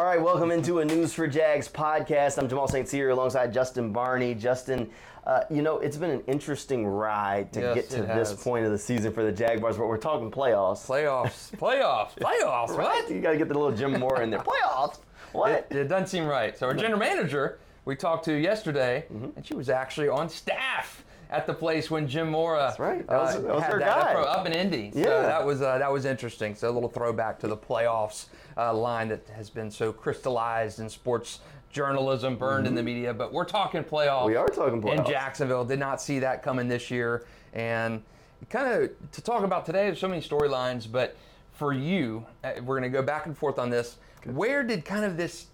All right, welcome into a News4Jax podcast. I'm Jamal St. Cyr alongside Justin Barney. Justin, uh, you know, it's been an interesting ride to Yes, get to this point of the season for the Jaguars, but we're talking playoffs. Playoffs, playoffs, playoffs. Right? What? You got to get the little Jim Mora in there. Playoffs? What? It, it doesn't seem right. So our general manager, we talked to yesterday, Mm-hmm. and she was actually on staff at the place when Jim Mora That's right. That was- that was had her that guy. up, in Indy. So Yeah. that was uh, that was interesting. So a little throwback to the playoffs uh, line that has been so crystallized in sports journalism, burned in the media. But we're talking playoffs. Mm-hmm. We are talking playoffs. in. Jacksonville. Did not see that coming this year, and kind of to talk about today. There's so many storylines, but for you, uh, we're going to go back and forth on this. Where did kind of this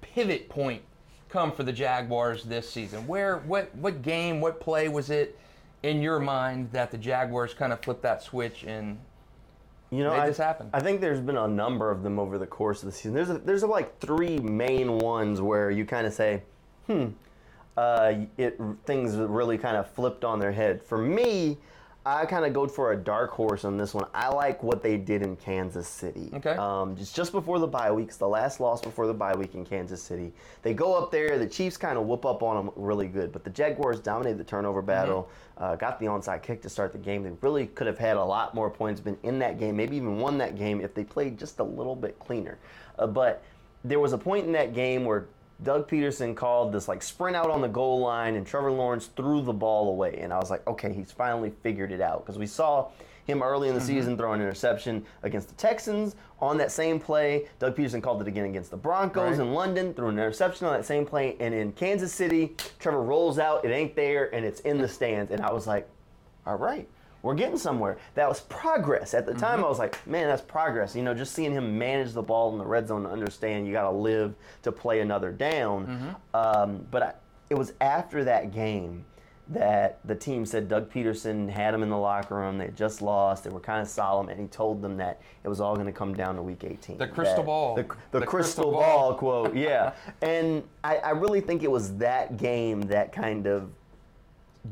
pivot point come for the Jaguars this season? Where, what, what game, what play was it in your mind that the Jaguars kind of flipped that switch and You know, made I, this happen? I think there's been a number of them over the course of the season. There's a, there's a, like three main ones where you kind of say, hmm, uh, it things really kind of flipped on their head. For me, I kind of go for a dark horse on this one. I like what they did in Kansas City. Okay. Um, just just before the bye weeks, the last loss before the bye week in Kansas City, they go up there. The Chiefs kind of whoop up on them really good, but the Jaguars dominated the turnover battle. Uh, got the onside kick to start the game. They really could have had a lot more points, been in that game, maybe even won that game if they played just a little bit cleaner. Uh, but there was a point in that game where Doug Pederson called this like sprint out on the goal line, and Trevor Lawrence threw the ball away. And I was like, okay, he's finally figured it out because we saw him early in the mm-hmm. season throw an interception against the Texans on that same play. Doug Pederson called it again against the Broncos Right. in London, threw an interception on that same play, and in Kansas City, Trevor rolls out, it ain't there, and it's in the stands. And I was like, all right, we're getting somewhere. That was progress. At the time, I was like, man, that's progress. You know, just seeing him manage the ball in the red zone to understand you got to live to play another down. Um, but I, it was after that game that the team said Doug Pederson had him in the locker room. They had just lost. They were kind of solemn, and he told them that it was all going to come down to Week 18. The crystal ball. The, the The crystal, crystal ball ball. quote, yeah. and I, I really think it was that game that kind of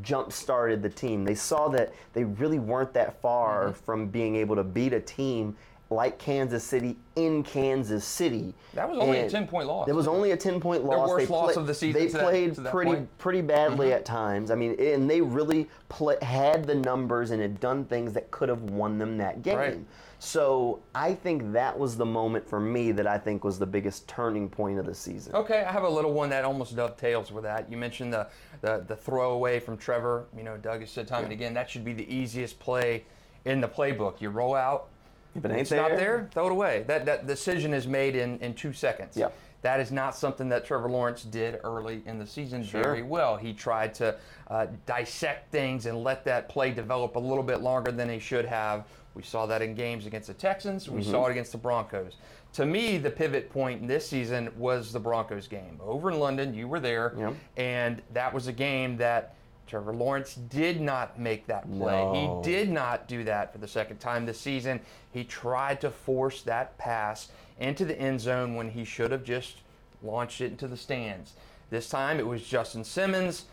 jump started the team. They saw that they really weren't that far Mm-hmm. from being able to beat a team like Kansas City in Kansas City. That was only a 10-point loss. It was only a 10 point loss. worst they loss of the season They played that pretty point. Mm-hmm. pretty badly at times. I mean, and they really play, had the numbers and had done things that could have won them that game. Right. So I think that was the moment for me that I think was the biggest turning point of the season. Okay, I have a little one that almost dovetails with that. You mentioned the the, the throwaway from Trevor. You know, Doug has said time and again that should be the easiest play in the playbook. You roll out, If it ain't it's not there- there, throw it away. That that decision is made in in two seconds. Yep. That is not something that Trevor Lawrence did early in the season Sure. very well. He tried to uh, dissect things and let that play develop a little bit longer than he should have. We saw that in games against the Texans. We Mm-hmm. saw it against the Broncos. To me, the pivot point in this season was the Broncos game. Over in London, you were there, Yep. and that was a game that Trevor Lawrence did not make that play. No. He did not do that for the second time this season. He tried to force that pass into the end zone when he should have just launched it into the stands. This time it was Justin Simmons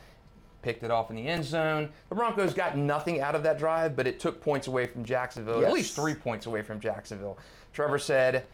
picked it off in the end zone. The Broncos got nothing out of that drive, but it took points away from Jacksonville, Yes. at least three points away from Jacksonville. Trevor said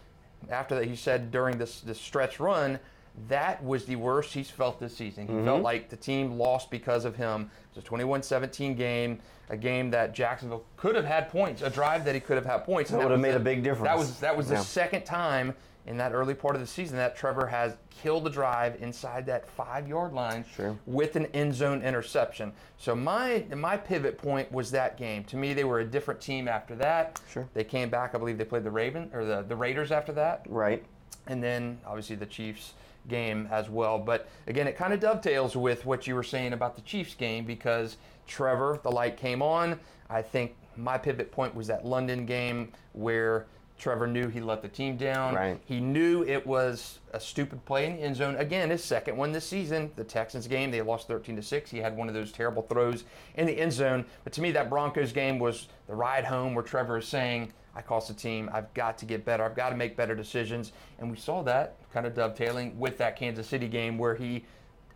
after that, he said during this this stretch run, that was the worst he's felt this season. He Mm-hmm. felt like the team lost because of him. It's a 21-17 game, a game that Jacksonville could have had points, a drive that he could have had points. and That would have made the- a big difference. That was that was the second time in that early part of the season that Trevor has killed the drive inside that five yard line Sure. with an end zone interception. So my my pivot point was that game. To me, they were a different team after that. Sure. They came back. I believe they played the Raven or the, the Raiders after that Right. and then obviously the Chiefs game as well. But again, it kind of dovetails with what you were saying about the Chiefs game because Trevor, the light came on. I think my pivot point was that London game where Trevor knew he let the team down. Right. He knew it was a stupid play in the end zone. Again, his second one this season, the Texans game, they lost 13 to 6. He had one of those terrible throws in the end zone. But to me, that Broncos game was the ride home where Trevor is saying, I cost the team. I've got to get better. I've got to make better decisions. And we saw that kind of dovetailing with that Kansas City game where he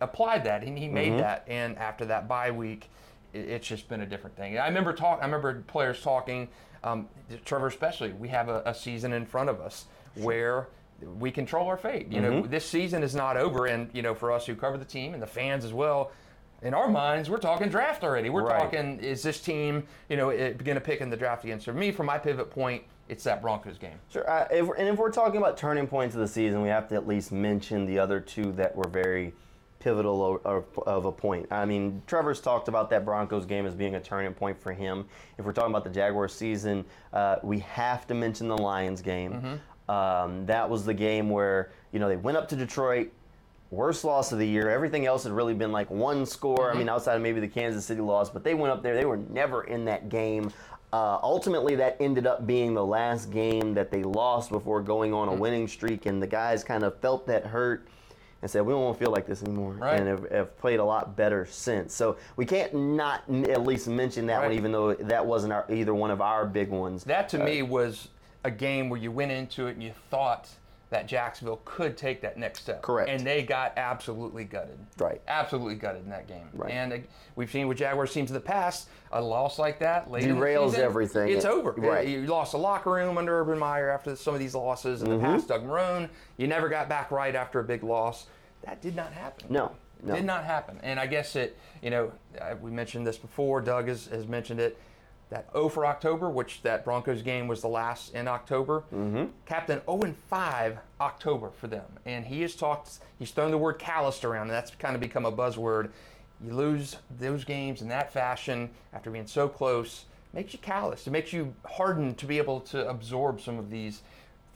applied that and he made that. And after that bye week, it's just been a different thing. I remember talk. I remember players talking. Um, Trevor, especially, we have a, a season in front of us where we control our fate. You know, this season is not over, and you know, for us who cover the team and the fans as well. In our minds, we're talking draft already. We're Right. talking, is this team, you know, going to pick in the draft again? So for me, for my pivot point, it's that Broncos game. Sure. Uh, if, and if we're talking about turning points of the season, we have to at least mention the other two that were very pivotal of, of a point. I mean, Trevor's talked about that Broncos game as being a turning point for him. If we're talking about the Jaguars season, uh, we have to mention the Lions game. Um, that was the game where you know they went up to Detroit. Worst loss of the year. Everything else had really been like one score. I mm-hmm. mean, outside of maybe the Kansas City loss, but they went up there. They were never in that game. Uh, ultimately, that ended up being the last game that they lost before going on a mm. winning streak, and the guys kind of felt that hurt and said, "We don't want to feel like this anymore," Right. and have, have played a lot better since. So we can't not n- at least mention that one, even though that wasn't our, either one of our big ones. That to uh, me was a game where you went into it and you thought that Jacksonville could take that next step. Correct. And they got absolutely gutted. Right. Absolutely gutted in that game. Right. And uh, we've seen with Jaguars teams in the past, a loss like that late Derails season, everything. It's over. Right. You lost the locker room under Urban Meyer after some of these losses. In the Mm-hmm. past, Doug Marrone, you never got back right after a big loss. That did not happen. No, no. Did not happen. And I guess it, you know, we mentioned this before. Doug has, has mentioned it. That 0 for October, which that Broncos game was the last in October. Mm-hmm. Captain 0 and 5 October for them. And he has talked, he's thrown the word calloused around, and that's kind of become a buzzword. You lose those games in that fashion after being so close, makes you callous. It makes you hardened to be able to absorb some of these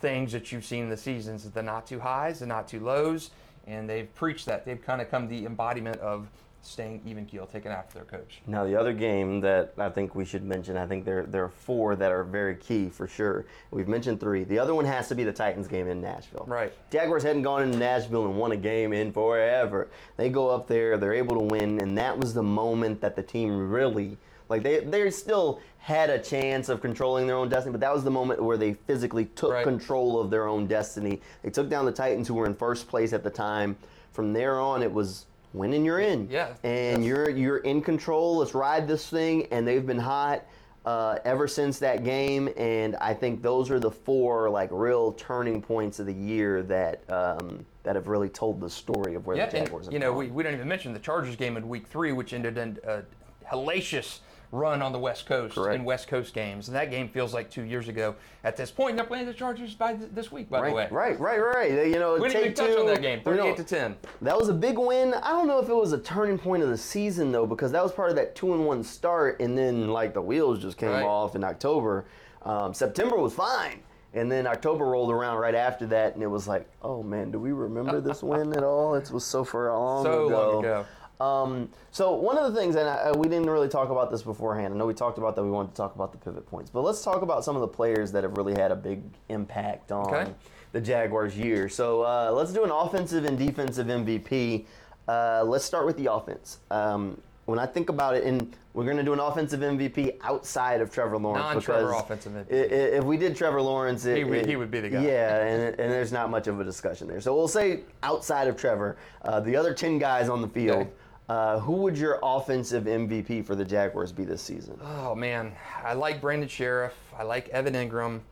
things that you've seen in the seasons the not too highs, the not too lows, and they've preached that. They've kind of come the embodiment of staying even keel, taking after their coach. Now the other game that I think we should mention, I think there there are four that are very key for sure. We've mentioned three. The other one has to be the Titans game in Nashville. Right. Jaguars hadn't gone into Nashville and won a game in forever. They go up there, they're able to win, and that was the moment that the team really like they they still had a chance of controlling their own destiny, but that was the moment where they physically took Right. control of their own destiny. They took down the Titans who were in first place at the time. From there on it was win and you're in. Yeah, And that's- you're you're in control. Let's ride this thing. And they've been hot uh, ever since that game. And I think those are the four like real turning points of the year that um, that have really told the story of where Yeah, the Jaguars and you know, gone. we, we don't even mention the Chargers game in week three, which ended in a hellacious run on the West Coast Correct. in West Coast games. And that game feels like two years ago at this point. And they're playing the Chargers by th- this week, by the way. Right, right, right, right. You know, We didn't even touch on that game, you know, 38 to 10. That was a big win. I don't know if it was a turning point of the season though, because that was part of that two and one start, and then like the wheels just came Right. off in October. Um, September was fine, and then October rolled around right after that, and it was like, oh man, do we remember this win at all? It was so far long So ago. long ago. Um, so one of the things, and I, we didn't really talk about this beforehand. I know we talked about that. We wanted to talk about the pivot points, but let's talk about some of the players that have really had a big impact on Okay. the Jaguars' year. So uh, let's do an offensive and defensive MVP. Uh, let's start with the offense. Um, when I think about it, and we're going to do an offensive MVP outside of Trevor Lawrence Non-Trevor offensive MVP. If we did Trevor Lawrence, it, He would- it- he would be the guy. Yeah, and, and there's not much of a discussion there. So we'll say outside of Trevor, uh, the other ten guys on the field. Okay. Uh, who would your offensive MVP for the Jaguars be this season? Oh man, I like Brandon Scherff. I like Evan Engram,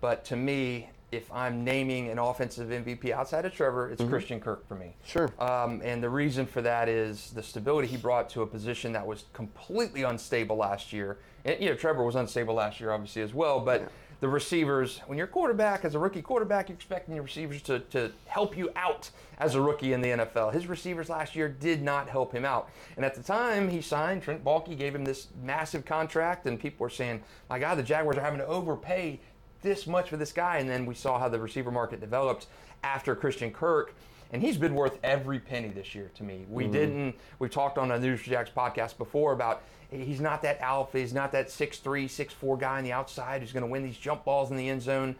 but to me, if I'm naming an offensive MVP outside of Trevor, it's Christian Kirk for me. Mm-hmm. Sure. Um, and the reason for that is the stability he brought to a position that was completely unstable last year. And, you know, Trevor was unstable last year, obviously, as well. But the receivers, when you're a quarterback, as a rookie quarterback, you're expecting your receivers to, to help you out as a rookie in the NFL. His receivers last year did not help him out. And at the time he signed, Trent Baalke gave him this massive contract, and people were saying, my God, the Jaguars are having to overpay this much for this guy. And then we saw how the receiver market developed after Christian Kirk. And he's been worth every penny this year to me. We mm. didn't. We talked on a News Jacks podcast before about he's not that alpha. He's not that six three, six four guy on the outside who's going to win these jump balls in the end zone.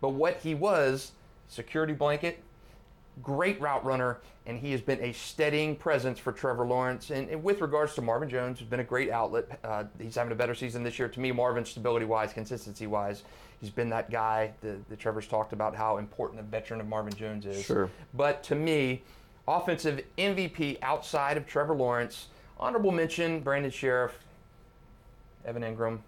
But what he was, security blanket, great route runner, and he has been a steadying presence for Trevor Lawrence. And, and with regards to Marvin Jones, he's been a great outlet. Uh, he's having a better season this year. To me, Marvin, stability-wise, consistency-wise, he's been that guy. The, the Trevor's talked about how important a veteran of Marvin Jones is. Sure. But to me, offensive MVP outside of Trevor Lawrence, honorable mention: Brandon Scherff, Evan Engram,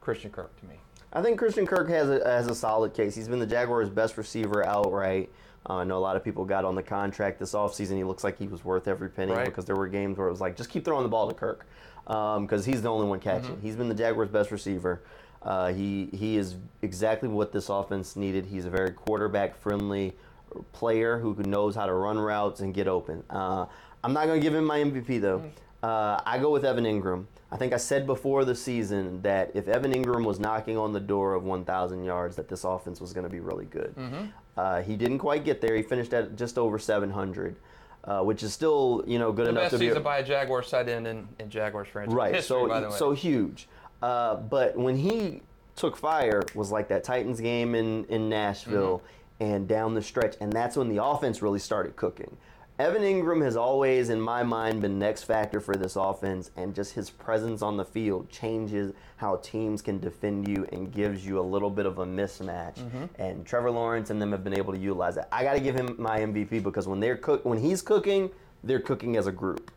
Christian Kirk. To me. I think Christian Kirk has a, has a solid case. He's been the Jaguars' best receiver outright. Uh, I know a lot of people got on the contract this offseason. He looks like he was worth every penny Right. because there were games where it was like, just keep throwing the ball to Kirk because he's the only one catching. Mm-hmm. He's been the Jaguars' best receiver. Uh, he he is exactly what this offense needed. He's a very quarterback-friendly player who knows how to run routes and get open. Uh, I'm not going to give him my MVP though. Uh, I go with Evan Engram. I think I said before the season that if Evan Engram was knocking on the door of 1,000 yards, that this offense was going to be really good. Uh, he didn't quite get there. He finished at just over 700, uh, which is still you know good The enough best to be season by a Jaguars side end in, in Jaguars franchise right. history, so by the way. so huge. Uh, but when he took fire, was like that Titans game in in Nashville Mm-hmm. and down the stretch, and that's when the offense really started cooking. Evan Engram has always, in my mind, been next factor for this offense, and just his presence on the field changes how teams can defend you and gives you a little bit of a mismatch. Mm-hmm. And Trevor Lawrence and them have been able to utilize that. I got to give him my MVP because when they're cook, when he's cooking, they're cooking as a group.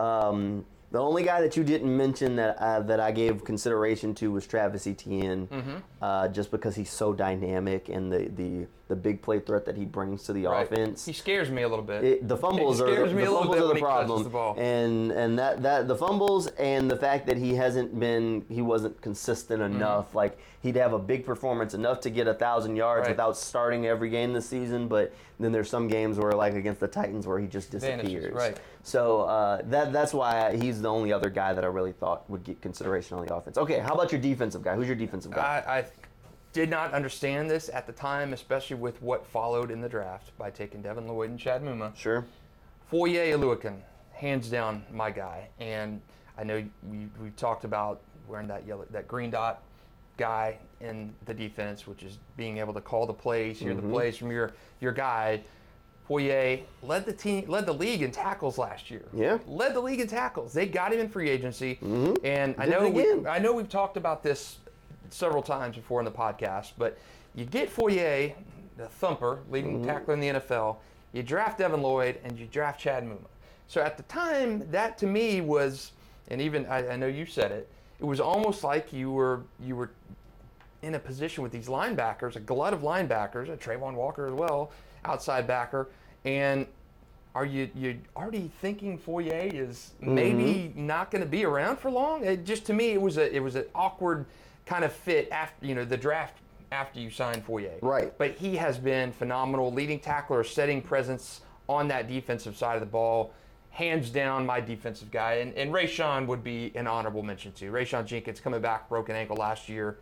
Um, the only guy that you didn't mention that uh, that I gave consideration to was Travis Etienne, Mm-hmm. uh, just because he's so dynamic and the, the, the big play threat that he brings to the Right. offense. He scares me a little bit. It, the fumbles are the, the fumbles are the problem, the and and that that the fumbles and the fact that he hasn't been he wasn't consistent Mm-hmm. enough. Like he'd have a big performance enough to get a thousand yards Right. without starting every game this season, but then there's some games where like against the Titans where he just Vanishes, disappears. right. So uh, that that's why he's the only other guy that I really thought would get consideration on the offense. Okay, how about your defensive guy? Who's your defensive guy? I, I did not understand this at the time, especially with what followed in the draft by taking Devin Lloyd and Chad Muma. sure. Foye Oluokun, hands down my guy. And I know we, we talked about wearing that yellow, that green dot guy in the defense, which is being able to call the plays, hear the mm-hmm. plays from your your guy. Foye led the team, led the league in tackles last year. Yeah. led the league in tackles. They got him in free agency, mm-hmm. and I Did know we. I know we've talked about this several times before in the podcast, but you get Foye, the thumper, leading mm-hmm. tackler in the NFL. You draft Devin Lloyd and you draft Chad Muma. So at the time, that to me was, and even I, I know you said it, it was almost like you were you were in a position with these linebackers, a glut of linebackers, a Travon Walker as well, outside backer, and are you you already thinking Foye is mm-hmm. maybe not going to be around for long? It just to me, it was a it was an awkward kind of fit after you know the draft after you signed Foye. Right. But he has been phenomenal, leading tackler, setting presence on that defensive side of the ball. Hands down, my defensive guy, and, and Rayshawn would be an honorable mention too. Rayshawn Jenkins coming back, broken ankle last year,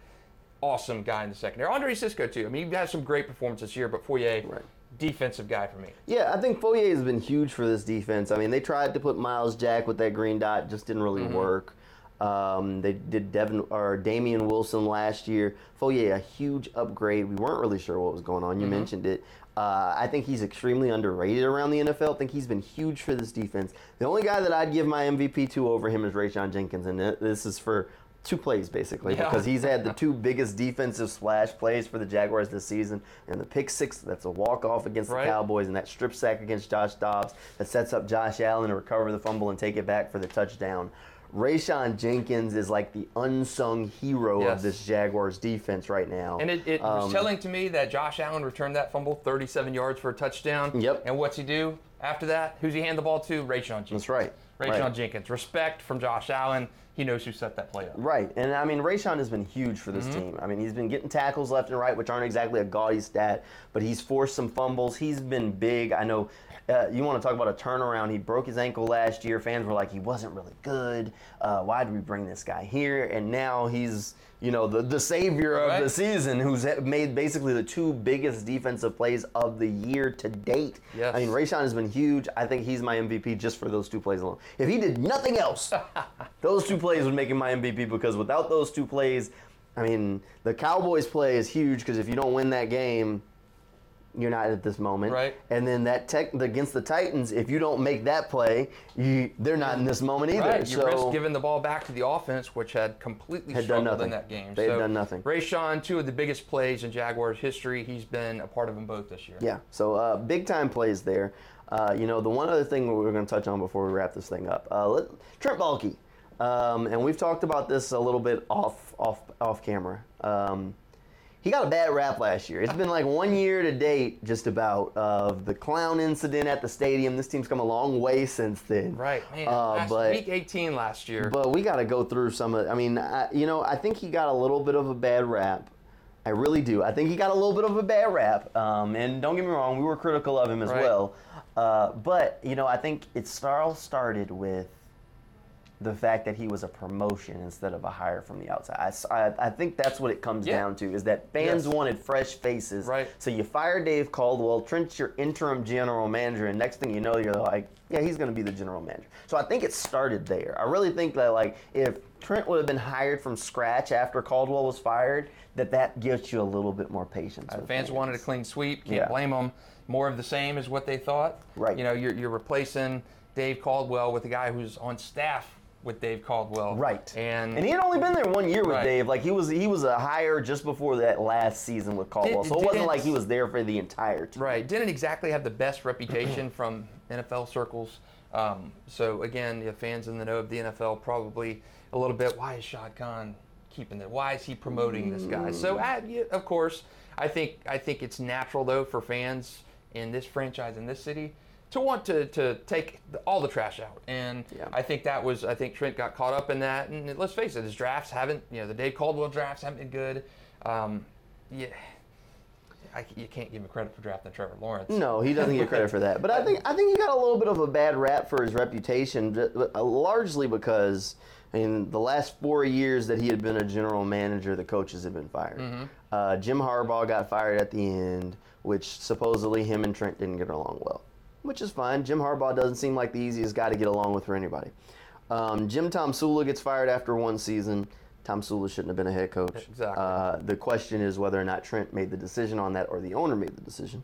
awesome guy in the secondary. Andre Cisco too. I mean, he had some great performances here, but Foye, Right. Defensive guy for me. Yeah, I think Foye has been huge for this defense. I mean, they tried to put Myles Jack with that green dot, just didn't really work. Um, they did Devin or Damien Wilson last year. Foye, a huge upgrade. We weren't really sure what was going on. You mentioned it. Uh, I think he's extremely underrated around the NFL. I think he's been huge for this defense. The only guy that I'd give my MVP to over him is Rayshawn Jenkins, and this is for two plays basically Yeah. because he's had the two biggest defensive splash plays for the Jaguars this season, and the pick six that's a walk off against Right. the Cowboys, and that strip sack against Josh Dobbs that sets up Josh Allen to recover the fumble and take it back for the touchdown. Rayshawn Jenkins is like the unsung hero Yes. of this Jaguars defense right now. And it, it was Um, telling to me that Josh Allen returned that fumble 37 yards for a touchdown. Yep. And what's he do after that? Who's he hand the ball to? Rayshawn Jenkins. That's right. Rayshawn Right. Jenkins. Respect from Josh Allen. He knows who set that play up. Right, and I mean Rayshawn has been huge for this mm-hmm. team. I mean he's been getting tackles left and right, which aren't exactly a gaudy stat, but he's forced some fumbles. He's been big. I know. Uh, you want to talk about a turnaround? He broke his ankle last year. Fans were like, he wasn't really good. Uh, why did we bring this guy here? And now he's, you know, the, the savior of the season, who's made basically the two biggest defensive plays of the year to date. Yes. I mean, Rayshawn has been huge. I think he's my MVP just for those two plays alone. If he did nothing else, those two plays would make him my MVP because without those two plays, I mean, the Cowboys play is huge because if you don't win that game, you're not at this moment. Right. And then that tech against the Titans, if you don't make that play, you, they're not in this moment either. Right, you so risk giving the ball back to the offense, which had completely Had done struggled in that game. They had done nothing. Ray Rayshawn, two of the biggest plays in Jaguars history. He's been a part of them both this year. Yeah, so uh, big time plays there. Uh, you know, the one other thing we are going to touch on before we wrap this thing up, uh, let, Trent Baalke, um, and we've talked about this a little bit off off off camera. Um, he got a bad rap last year. It's been like one year to date, just about, of the clown incident at the stadium. This team's come a long way since then. Right, man. Uh, but week 18 last year. but we got to go through some of. I mean, I, you know, I think he got a little bit of a bad rap. I really do. I think he got a little bit of a bad rap. Um, and don't get me wrong, we were critical of him as Right. well. Uh, but you know, I think it all started with the fact that he was a promotion instead of a hire from the outside—I think that's what it comes Yeah. down to is that fans Yes. wanted fresh faces. Right. So you fire Dave Caldwell, Trent's your interim general manager, and next thing you know, you're like, yeah, he's going to be the general manager. So I think it started there. I really think that like if Trent would have been hired from scratch after Caldwell was fired, that that gives you a little bit more patience. with Fans wanted a clean sweep. Can't Yeah. blame them. More of the same is what they thought. Right. You know, you're, you're replacing Dave Caldwell with a guy who's on staff with Dave Caldwell. Right. And, and he had only been there one year with Right. Dave. Like he was he was a hire just before that last season with Caldwell. Did- so it wasn't didn't- like he was there for the entire team. Right. Didn't exactly have the best reputation from NFL circles. Um, so again, the fans in the know of the NFL probably a little bit. Why is Shad Khan keeping it? Why is he promoting this guy? So uh, yeah, of course, I think I think it's natural though for fans in this franchise in this city to want to, to take all the trash out. And Yeah. I think that was I think Trent got caught up in that. And let's face it, his drafts haven't you know the Dave Caldwell drafts haven't been good. Um, yeah. I, you can't give him credit for drafting Trevor Lawrence. No, he doesn't get credit for that. But I think I think he got a little bit of a bad rap for his reputation, uh, largely because I mean the last four years that he had been a general manager, the coaches had been fired. Uh, Jim Harbaugh got fired at the end, which supposedly him and Trent didn't get along well, which is fine. Jim Harbaugh doesn't seem like the easiest guy to get along with for anybody. Um, Jim Tomsula gets fired after one season. Tomsula shouldn't have been a head coach. Exactly. Uh, the question is whether or not Trent made the decision on that or the owner made the decision.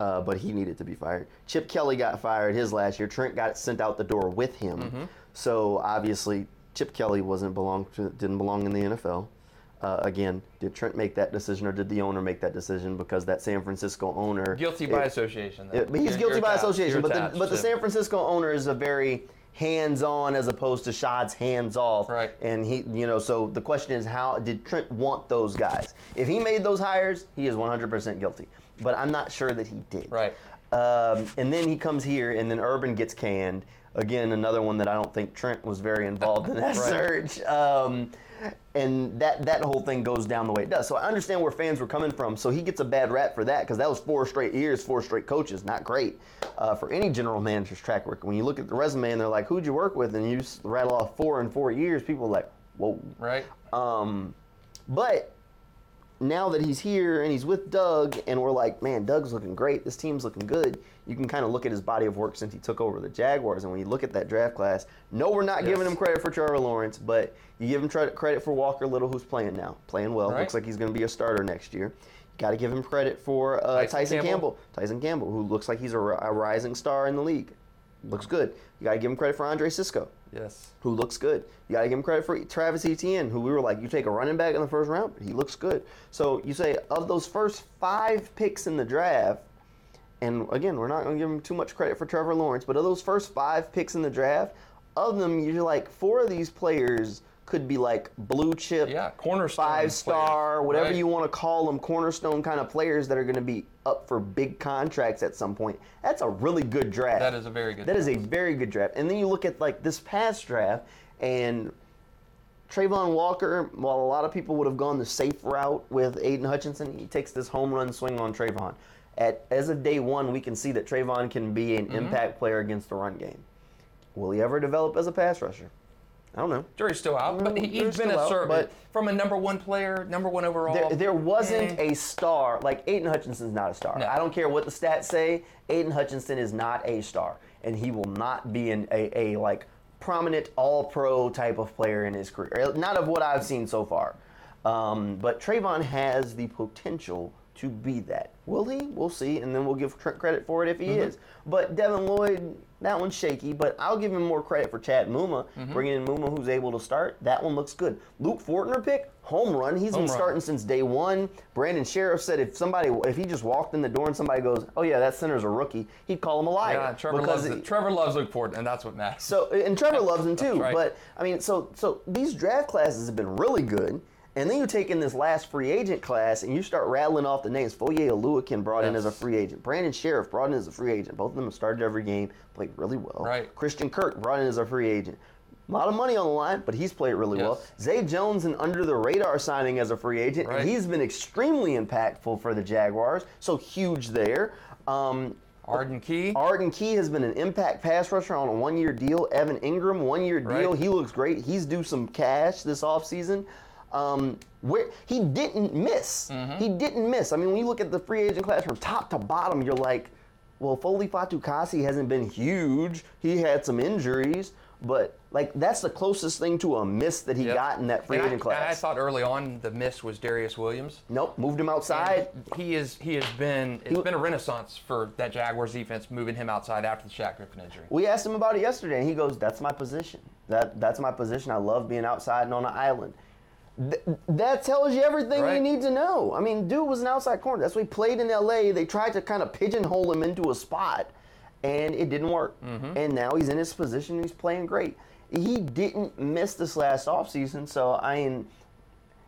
Uh, but he needed to be fired. Chip Kelly got fired his last year. Trent got sent out the door with him. Mm-hmm. So obviously, Chip Kelly wasn't belong to, didn't belong in the NFL. Uh, again, did Trent make that decision or did the owner make that decision? Because that San Francisco owner Guilty by it- association. It- he's You're- guilty you're by association. But the, but the San Francisco owner is a very hands-on as opposed to Shad's hands-off. Right. And he, you know, so the question is, how did Trent want those guys? If he made those hires, he is 100% guilty. But I'm not sure that he did. Right. Um, and then he comes here, and then Urban gets canned. Again, another one that I don't think Trent was very involved in that Right. search. Um, and that that whole thing goes down the way it does. So I understand where fans were coming from. So he gets a bad rap for that because that was four straight years, four straight coaches. Not great uh, for any general manager's track record. When you look at the resume and they're like, "Who'd you work with?" and you rattle off four in four years, people are like, "Whoa." Right. Um, but now that he's here and he's with Doug, and we're like, man, Doug's looking great. This team's looking good. You can kind of look at his body of work since he took over the Jaguars, and when you look at that draft class, no, we're not giving him credit for Trevor Lawrence, but you give him credit credit for Walker Little, who's playing now, playing well. Right. Looks like he's going to be a starter next year. You got to give him credit for uh, Tyson Tyson, Campbell. Campbell. Tyson Campbell, who looks like he's a, a rising star in the league. Looks good. You got to give him credit for Andre Cisco Yes. who looks good. You got to give him credit for Travis Etienne, who we were like, you take a running back in the first round, he looks good. So you say of those first five picks in the draft, and again, we're not going to give him too much credit for Trevor Lawrence, but of those first five picks in the draft, of them, you're like four of these players could be like blue chip, Yeah, cornerstone five star, players, whatever right. you want to call them, cornerstone kind of players that are going to be up for big contracts at some point. That's a really good draft. That is a very good draft. That is a very good draft. And then you look at like this past draft and Travon Walker, while a lot of people would have gone the safe route with Aidan Hutchinson, he takes this home run swing on Travon. At as of day one, we can see that Travon can be Mm-hmm. an impact player against the run game. Will he ever develop as a pass rusher? I don't know. Jury's still out, but he- he's jury's been a out, servant from a number one player, number one overall. There, there wasn't Eh. a star like Aidan Hutchinson's not a star. No. I don't care what the stats say. Aidan Hutchinson is not a star, and he will not be an, a, a like prominent All Pro type of player in his career. Not of what I've seen so far. Um, but Travon has the potential to be that. Will he? We'll see, and then we'll give Trent credit for it if he Mm-hmm. is. But Devin Lloyd, that one's shaky. But I'll give him more credit for Chad Muma Mm-hmm. bringing in Muma, who's able to start. That one looks good. Luke Fortner pick, home run. He's Home been run. starting since day one. Brandon Scherff said if somebody, if he just walked in the door and somebody goes, "Oh yeah, that center's a rookie," he'd call him a liar. yeah, Trevor because loves it-. Trevor loves Luke Ford, and that's what matters. so and Trevor loves him too. right. But I mean, so so these draft classes have been really good. And then you take in this last free agent class and you start rattling off the names. Foye Oluokun brought in as a free agent. Brandon Scherff brought in as a free agent. Both of them have started every game, played really well. Right. Christian Kirk brought in as a free agent. A lot of money on the line, but he's played really well. Zay Jones, an under the radar signing as a free agent, Right. and he's been extremely impactful for the Jaguars. So huge there. Um, Arden Key. Arden Key has been an impact pass rusher on a one-year deal. Evan Engram, one-year deal. Right. He looks great. He's due some cash this offseason. Um, where he didn't miss. Mm-hmm. He didn't miss. I mean, when you look at the free agent class from top to bottom, you're like, well, Foley Fatukasi hasn't been huge. He had some injuries, but like that's the closest thing to a miss that he Yep. got in that free And I- agent and I class. thought early on the miss was Darious Williams. nope, moved him outside. He is he has been it's been a renaissance for that Jaguars defense moving him outside after the Shaq Griffin injury. We asked him about it yesterday, and he goes, "That's my position. That that's my position. I love being outside and on an island." Th- that tells you everything you need to know. I mean, dude was an outside corner. That's why he played in L.A. They tried to kind of pigeonhole him into a spot, and it didn't work. Mm-hmm. And now he's in his position. and He's playing great. He didn't miss this last offseason, so I mean.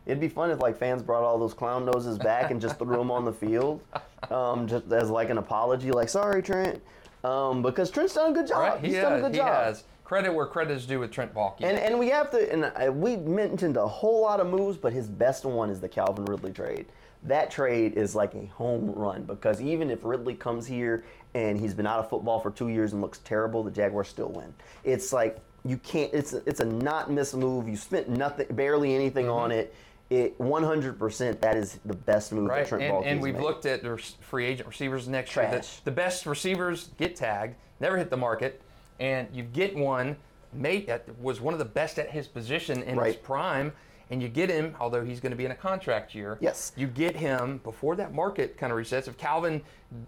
It'd be fun if like fans brought all those clown noses back and just threw them on the field, um, just as like an apology, like sorry Trent, um, because Trent's done a good job. Right? He He's done a good job. has. Credit where credit is due with Trent Baalke. And and we have to, and uh, we mentioned a whole lot of moves, but his best one is the Calvin Ridley trade. That trade is like a home run because even if Ridley comes here and he's been out of football for two years and looks terrible, the Jaguars still win. It's like you can't. It's a, it's a not miss move. You spent nothing, barely anything on it. It 100%. That is the best move that Mm-hmm. Right, Trent and, and we've made. looked at the free agent receivers next year. The, the best receivers get tagged, never hit the market, and you get one, mate, that uh, was one of the best at his position in his prime, and you get him, although he's going to be in a contract year. Yes. You get him before that market kind of resets. If Calvin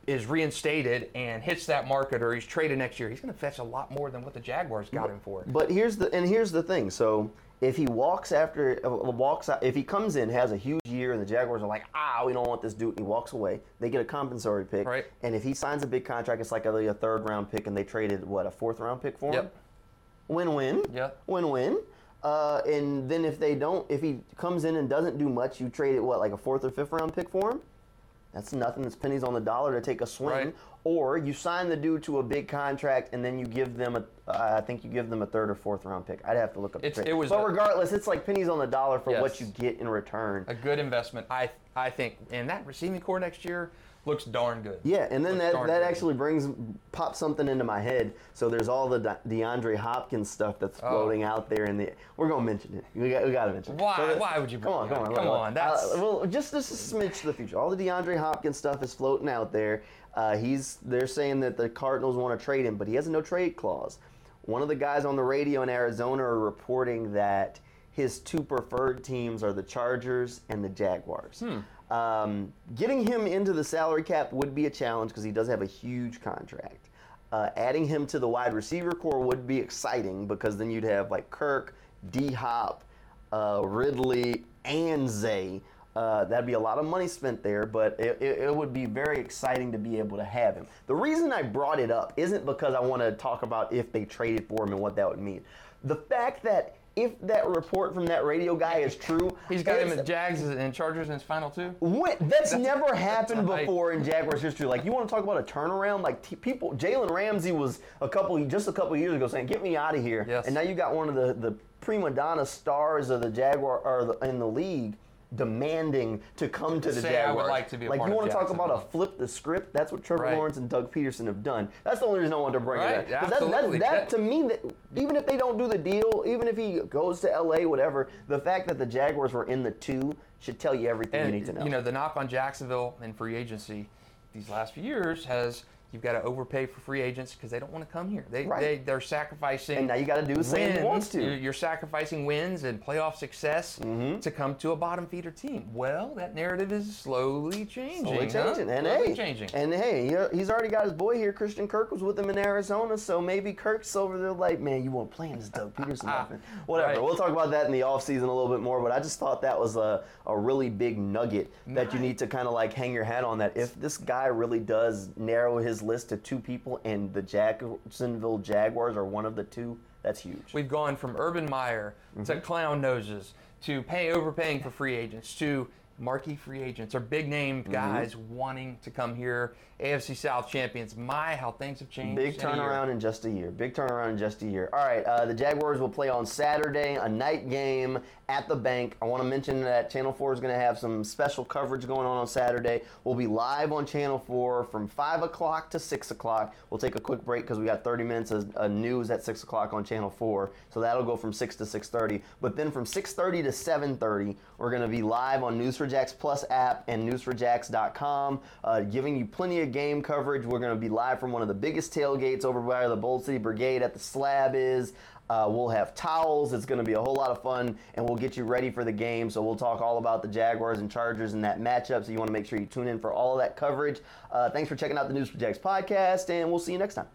is reinstated and hits that market, or he's traded next year, he's going to fetch a lot more than what the Jaguars got him for. But here's the and here's the thing. So if he walks after uh, walks out, if he comes in has a huge year and the Jaguars are like ah we don't want this dude and he walks away, they get a compensatory pick. Right. And if he signs a big contract, it's like a, a third round pick and they traded what a fourth round pick for him. Yep. Win win. Yep. Win win. Uh, and then if they don't, if he comes in and doesn't do much, you trade it what like a fourth or fifth round pick for him. That's nothing. That's pennies on the dollar to take a swing. Right. Or you sign the dude to a big contract and then you give them a, uh, I think you give them a third or fourth round pick. I'd have to look up. the It's- trade. it was but a- regardless, it's like pennies on the dollar for what you get in return. A good investment, I I think, and that receiving core next year looks darn good. Yeah, and then Looks that that good. actually brings pops something into my head. So there's all the De- DeAndre Hopkins stuff that's Oh. floating out there, and the we're gonna mention it. We got we got to mention. it. Why- So why would you Come on, bring come on. Come look, on, that's- Uh, well, just just a smidge to the future. All the DeAndre Hopkins stuff is floating out there. Uh, he's they're saying that the Cardinals want to trade him, but he has a no trade clause. One of the guys on the radio in Arizona are reporting that his two preferred teams are the Chargers and the Jaguars. Hmm. Um, getting him into the salary cap would be a challenge because he does have a huge contract. Uh, adding him to the wide receiver core would be exciting because then you'd have like Kirk, D Hop, uh, Ridley, and Zay. Uh, that'd be a lot of money spent there, but it, it, it would be very exciting to be able to have him. The reason I brought it up isn't because I want to talk about if they traded for him and what that would mean. The fact that if that report from that radio guy is true, He's got him at Jags and Chargers in his final two. When, that's, never happened right. before in Jaguars history. Like you want to talk about a turnaround? Like t- people, Jalen Ramsey was a couple, just a couple years ago saying, "Get me out of here," Yes. and now you got one of the the prima donna stars of the Jaguar or the, in the league demanding to come to the Say, "I would Jaguars. like to be a like you want to talk about a flip the script? That's what Trevor Right. Lawrence and Doug Pederson have done. That's the only reason I wanted to bring Right, it up. that- that, That- to me, that, even if they don't do the deal, even if he goes to LA, whatever, the fact that the Jaguars were in the two should tell you everything And you need to know. you know the knock on Jacksonville and free agency these last few years has you've got to overpay for free agents because they don't want to come here. They, Right. they they're sacrificing. And now you gotta do the same wins. wants to. You're, sacrificing wins and playoff success Mm-hmm. to come to a bottom feeder team. Well, that narrative is slowly changing. Slowly huh? changing. And Slowly hey, changing. and hey, he's already got his boy here. Christian Kirk was with him in Arizona, so maybe Kirk's over there like, man, you won't play in this Doug Pederson. Whatever. Right. We'll talk about that in the offseason a little bit more, but I just thought that was a, a really big nugget that you need to kind of like hang your hat on that. If this guy really does narrow his list to two people and the Jacksonville Jaguars are one of the two, that's huge. We've gone from Urban Meyer Mm-hmm. to clown noses to pay overpaying for free agents to marquee free agents or big name Mm-hmm. guys wanting to come here. AFC South champions. My, how things have changed. Big in turnaround in just a year. Big turnaround in just a year. All right, uh, the Jaguars will play on Saturday, a night game at the bank. I want to mention that Channel 4 is going to have some special coverage going on on Saturday. We'll be live on Channel 4 from 5 o'clock to 6 o'clock. We'll take a quick break because we got 30 minutes of uh, news at 6 o'clock on Channel 4. So that'll go from 6 to 6.30. But then from 6.30 to 7.30, we're going to be live on News4Jax Plus app and News4Jax.com, uh, giving you plenty of game coverage. We're going to be live from one of the biggest tailgates over by the Bold City Brigade at the Slab is. Uh, we'll have towels. It's going to be a whole lot of fun, and we'll get you ready for the game. So we'll talk all about the Jaguars and Chargers and that matchup. So you want to make sure you tune in for all of that coverage. Uh, thanks for checking out the News4Jax podcast, and we'll see you next time.